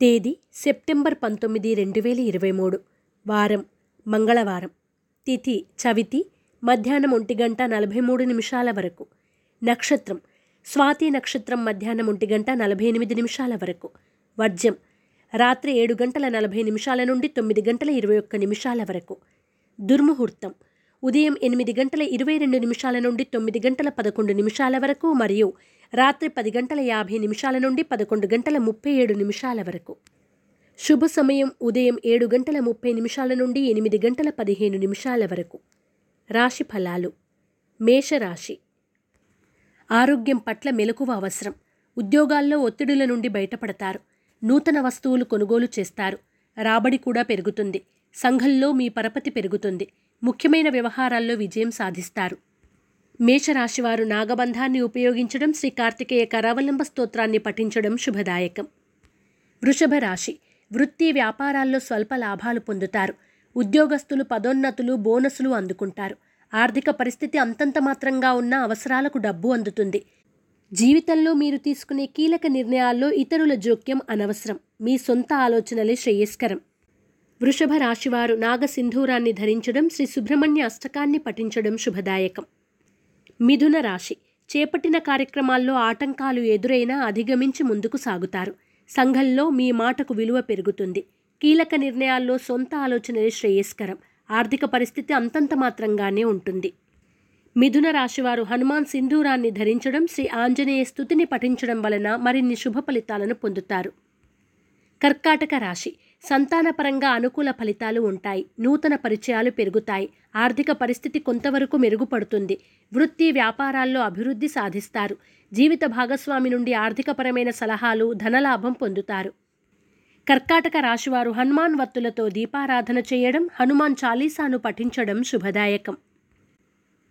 తేదీ సెప్టెంబర్ పంతొమ్మిది రెండు వేల ఇరవై మూడు. వారం మంగళవారం. తిథి చవితి మధ్యాహ్నం ఒంటి గంట నలభై మూడు నిమిషాల వరకు. నక్షత్రం స్వాతి నక్షత్రం మధ్యాహ్నం ఒంటి గంట నలభై ఎనిమిది నిమిషాల వరకు. వర్జ్యం రాత్రి ఏడు గంటల నలభై నిమిషాల నుండి తొమ్మిది గంటల ఇరవై ఒక్క నిమిషాల వరకు. దుర్ముహూర్తం ఉదయం ఎనిమిది గంటల ఇరవై రెండు నిమిషాల నుండి తొమ్మిది గంటల పదకొండు నిమిషాల వరకు మరియు రాత్రి పది గంటల యాభై నిమిషాల నుండి పదకొండు గంటల ముప్పై ఏడు నిమిషాల వరకు. శుభ సమయం ఉదయం ఏడు గంటల ముప్పై నిమిషాల నుండి ఎనిమిది గంటల పదిహేను నిమిషాల వరకు. రాశి ఫలాలు. మేషరాశి. ఆరోగ్యం పట్ల మెలకువ అవసరం. ఉద్యోగాల్లో ఒత్తిడుల నుండి బయటపడతారు. నూతన వస్తువులు కొనుగోలు చేస్తారు. రాబడి కూడా పెరుగుతుంది. సంఘంలో మీ పరపతి పెరుగుతుంది. ముఖ్యమైన వ్యవహారాల్లో విజయం సాధిస్తారు. మేషరాశివారు నాగబంధాన్ని ఉపయోగించడం శ్రీ కార్తికేయ కరావలంబ స్తోత్రాన్ని పఠించడం శుభదాయకం. వృషభ రాశి. వృత్తి వ్యాపారాల్లో స్వల్ప లాభాలు పొందుతారు. ఉద్యోగస్తులు పదోన్నతులు బోనసులు అందుకుంటారు. ఆర్థిక పరిస్థితి అంతంత మాత్రంగా ఉన్న అవసరాలకు డబ్బు అందుతుంది. జీవితంలో మీరు తీసుకునే కీలక నిర్ణయాల్లో ఇతరుల జోక్యం అనవసరం. మీ సొంత ఆలోచనలే శ్రేయస్కరం. వృషభ రాశివారు నాగసింధూరాన్ని ధరించడం శ్రీ సుబ్రహ్మణ్య అష్టకాన్ని పఠించడం శుభదాయకం. మిథున రాశి. చేపట్టిన కార్యక్రమాల్లో ఆటంకాలు ఎదురైనా అధిగమించి ముందుకు సాగుతారు. సంఘంలో మీ మాటకు విలువ పెరుగుతుంది. కీలక నిర్ణయాల్లో సొంత ఆలోచనలే శ్రేయస్కరం. ఆర్థిక పరిస్థితి అంతంత మాత్రంగానే ఉంటుంది. మిథున రాశివారు హనుమాన్ సింధూరాన్ని ధరించడం శ్రీ ఆంజనేయ స్థుతిని పఠించడం వలన మరిన్ని శుభ ఫలితాలను పొందుతారు. కర్కాటక రాశి. సంతానపరంగా అనుకూల ఫలితాలు ఉంటాయి. నూతన పరిచయాలు పెరుగుతాయి. ఆర్థిక పరిస్థితి కొంతవరకు మెరుగుపడుతుంది. వృత్తి వ్యాపారాల్లో అభివృద్ధి సాధిస్తారు. జీవిత భాగస్వామి నుండి ఆర్థికపరమైన సలహాలు ధనలాభం పొందుతారు. కర్కాటక రాశివారు హనుమాన్ వత్తులతో దీపారాధన చేయడం హనుమాన్ చాలీసాను పఠించడం శుభదాయకం.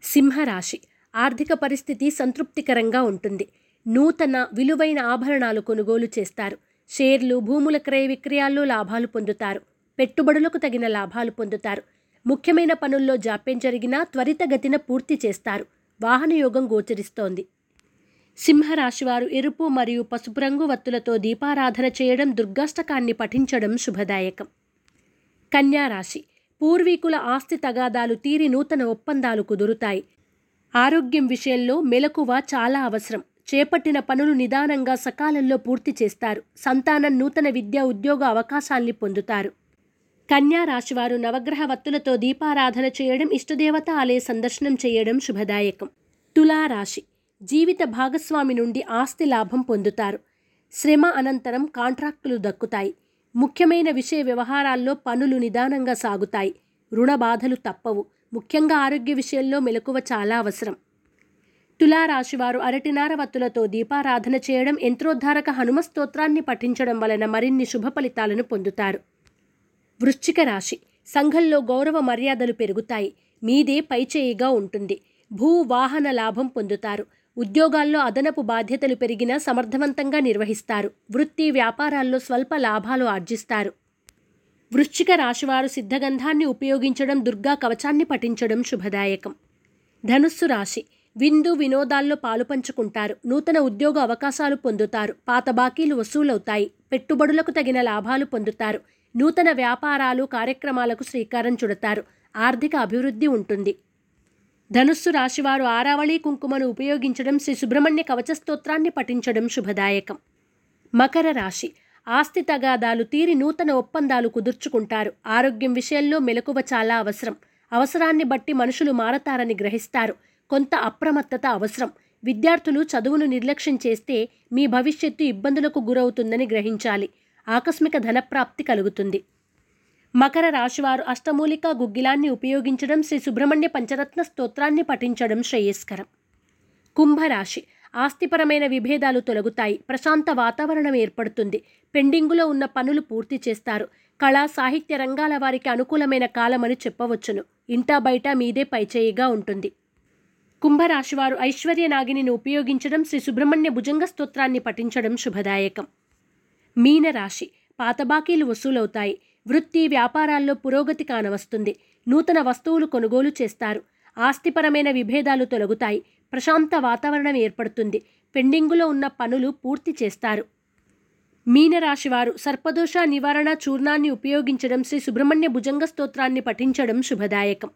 సింహరాశి. ఆర్థిక పరిస్థితి సంతృప్తికరంగా ఉంటుంది. నూతన విలువైన ఆభరణాలు కొనుగోలు చేస్తారు. షేర్లు భూముల క్రయ విక్రయాల్లో లాభాలు పొందుతారు. పెట్టుబడులకు తగిన లాభాలు పొందుతారు. ముఖ్యమైన పనుల్లో జాప్యం జరిగినా త్వరితగతిన పూర్తి చేస్తారు. వాహనయోగం గోచరిస్తోంది. సింహరాశివారు ఎరుపు మరియు పసుపు రంగు వత్తులతో దీపారాధన చేయడం దుర్గాష్టకాన్ని పఠించడం శుభదాయకం. కన్యారాశి పూర్వీకుల ఆస్తి తగాదాలు తీరి నూతన ఒప్పందాలు కుదురుతాయి. ఆరోగ్యం విషయంలో మెలకువ చాలా అవసరం. చేపట్టిన పనులు నిదానంగా సకాలంలో పూర్తి చేస్తారు. సంతానం నూతన విద్య ఉద్యోగ అవకాశాల్ని పొందుతారు. కన్యా రాశివారు నవగ్రహ వత్తులతో దీపారాధన చేయడం ఇష్టదేవత ఆలయ సందర్శనం చేయడం శుభదాయకం. తులారాశి జీవిత భాగస్వామి నుండి ఆస్తి లాభం పొందుతారు. శ్రమ అనంతరం కాంట్రాక్టులు దక్కుతాయి. ముఖ్యమైన విషయ వ్యవహారాల్లో పనులు నిదానంగా సాగుతాయి. రుణ బాధలు తప్పవు. ముఖ్యంగా ఆరోగ్య విషయంలో మెలకువ చాలా అవసరం. తులారాశివారు అరటినార వత్తులతో దీపారాధన చేయడం యంత్రోద్ధారక హనుమ స్తోత్రాన్ని పఠించడం వలన మరిన్ని శుభ ఫలితాలను పొందుతారు. వృశ్చిక రాశి. సంఘంలో గౌరవ మర్యాదలు పెరుగుతాయి. మీదే పైచేయిగా ఉంటుంది. భూ వాహన లాభం పొందుతారు. ఉద్యోగాల్లో అదనపు బాధ్యతలు పెరిగినా సమర్థవంతంగా నిర్వహిస్తారు. వృత్తి వ్యాపారాల్లో స్వల్ప లాభాలు ఆర్జిస్తారు. వృశ్చిక రాశివారు సిద్ధగంధాన్ని ఉపయోగించడం దుర్గా కవచాన్ని పఠించడం శుభదాయకం. ధనుస్సు రాశి. విందు వినోదాల్లో పాలు పంచుకుంటారు నూతన ఉద్యోగ అవకాశాలు పొందుతారు. పాత బాకీలు వసూలవుతాయి. పెట్టుబడులకు తగిన లాభాలు పొందుతారు. నూతన వ్యాపారాలు కార్యక్రమాలకు శ్రీకారం చుడతారు. ఆర్థిక అభివృద్ధి ఉంటుంది. ధనుస్సు రాశివారు ఆరావళి కుంకుమను ఉపయోగించడం శ్రీ సుబ్రహ్మణ్య కవచ స్తోత్రాన్ని పఠించడం శుభదాయకం. మకర రాశి. ఆస్తి తగాదాలు తీరి నూతన ఒప్పందాలు కుదుర్చుకుంటారు. ఆరోగ్యం విషయంలో మెలకువ చాలా అవసరం. అవసరాన్ని బట్టి మనుషులు మారతారని గ్రహిస్తారు. కొంత అప్రమత్తత అవసరం. విద్యార్థులు చదువును నిర్లక్ష్యం చేస్తే మీ భవిష్యత్తు ఇబ్బందులకు గురవుతుందని గ్రహించాలి. ఆకస్మిక ధనప్రాప్తి కలుగుతుంది. మకర రాశివారు అష్టమూలిక గుగ్గిలాన్ని ఉపయోగించడం శ్రీ సుబ్రహ్మణ్య పంచరత్న స్తోత్రాన్ని పఠించడం శ్రేయస్కరం. కుంభరాశి. ఆస్తిపరమైన విభేదాలు తొలగుతాయి. ప్రశాంత వాతావరణం ఏర్పడుతుంది. పెండింగులో ఉన్న పనులు పూర్తి చేస్తారు. కళా సాహిత్య రంగాల వారికి అనుకూలమైన కాలమని చెప్పవచ్చును. ఇంటా బయట మీదే పైచేయిగా ఉంటుంది. కుంభరాశివారు ఐశ్వర్య నాగిని ఉపయోగించడం శ్రీ సుబ్రహ్మణ్య భుజంగ స్తోత్రాన్ని పఠించడం శుభదాయకం. మీనరాశి పాత బాకీలు వసూలవుతాయి. వృత్తి వ్యాపారాల్లో పురోగతి కానవస్తుంది. నూతన వస్తువులు కొనుగోలు చేస్తారు. ఆస్తిపరమైన విభేదాలు తొలగుతాయి. ప్రశాంత వాతావరణం ఏర్పడుతుంది. పెండింగులో ఉన్న పనులు పూర్తి చేస్తారు. మీనరాశివారు సర్పదోష నివారణ చూర్ణాన్ని ఉపయోగించడం శ్రీ సుబ్రహ్మణ్య భుజంగ స్తోత్రాన్ని పఠించడం శుభదాయకం.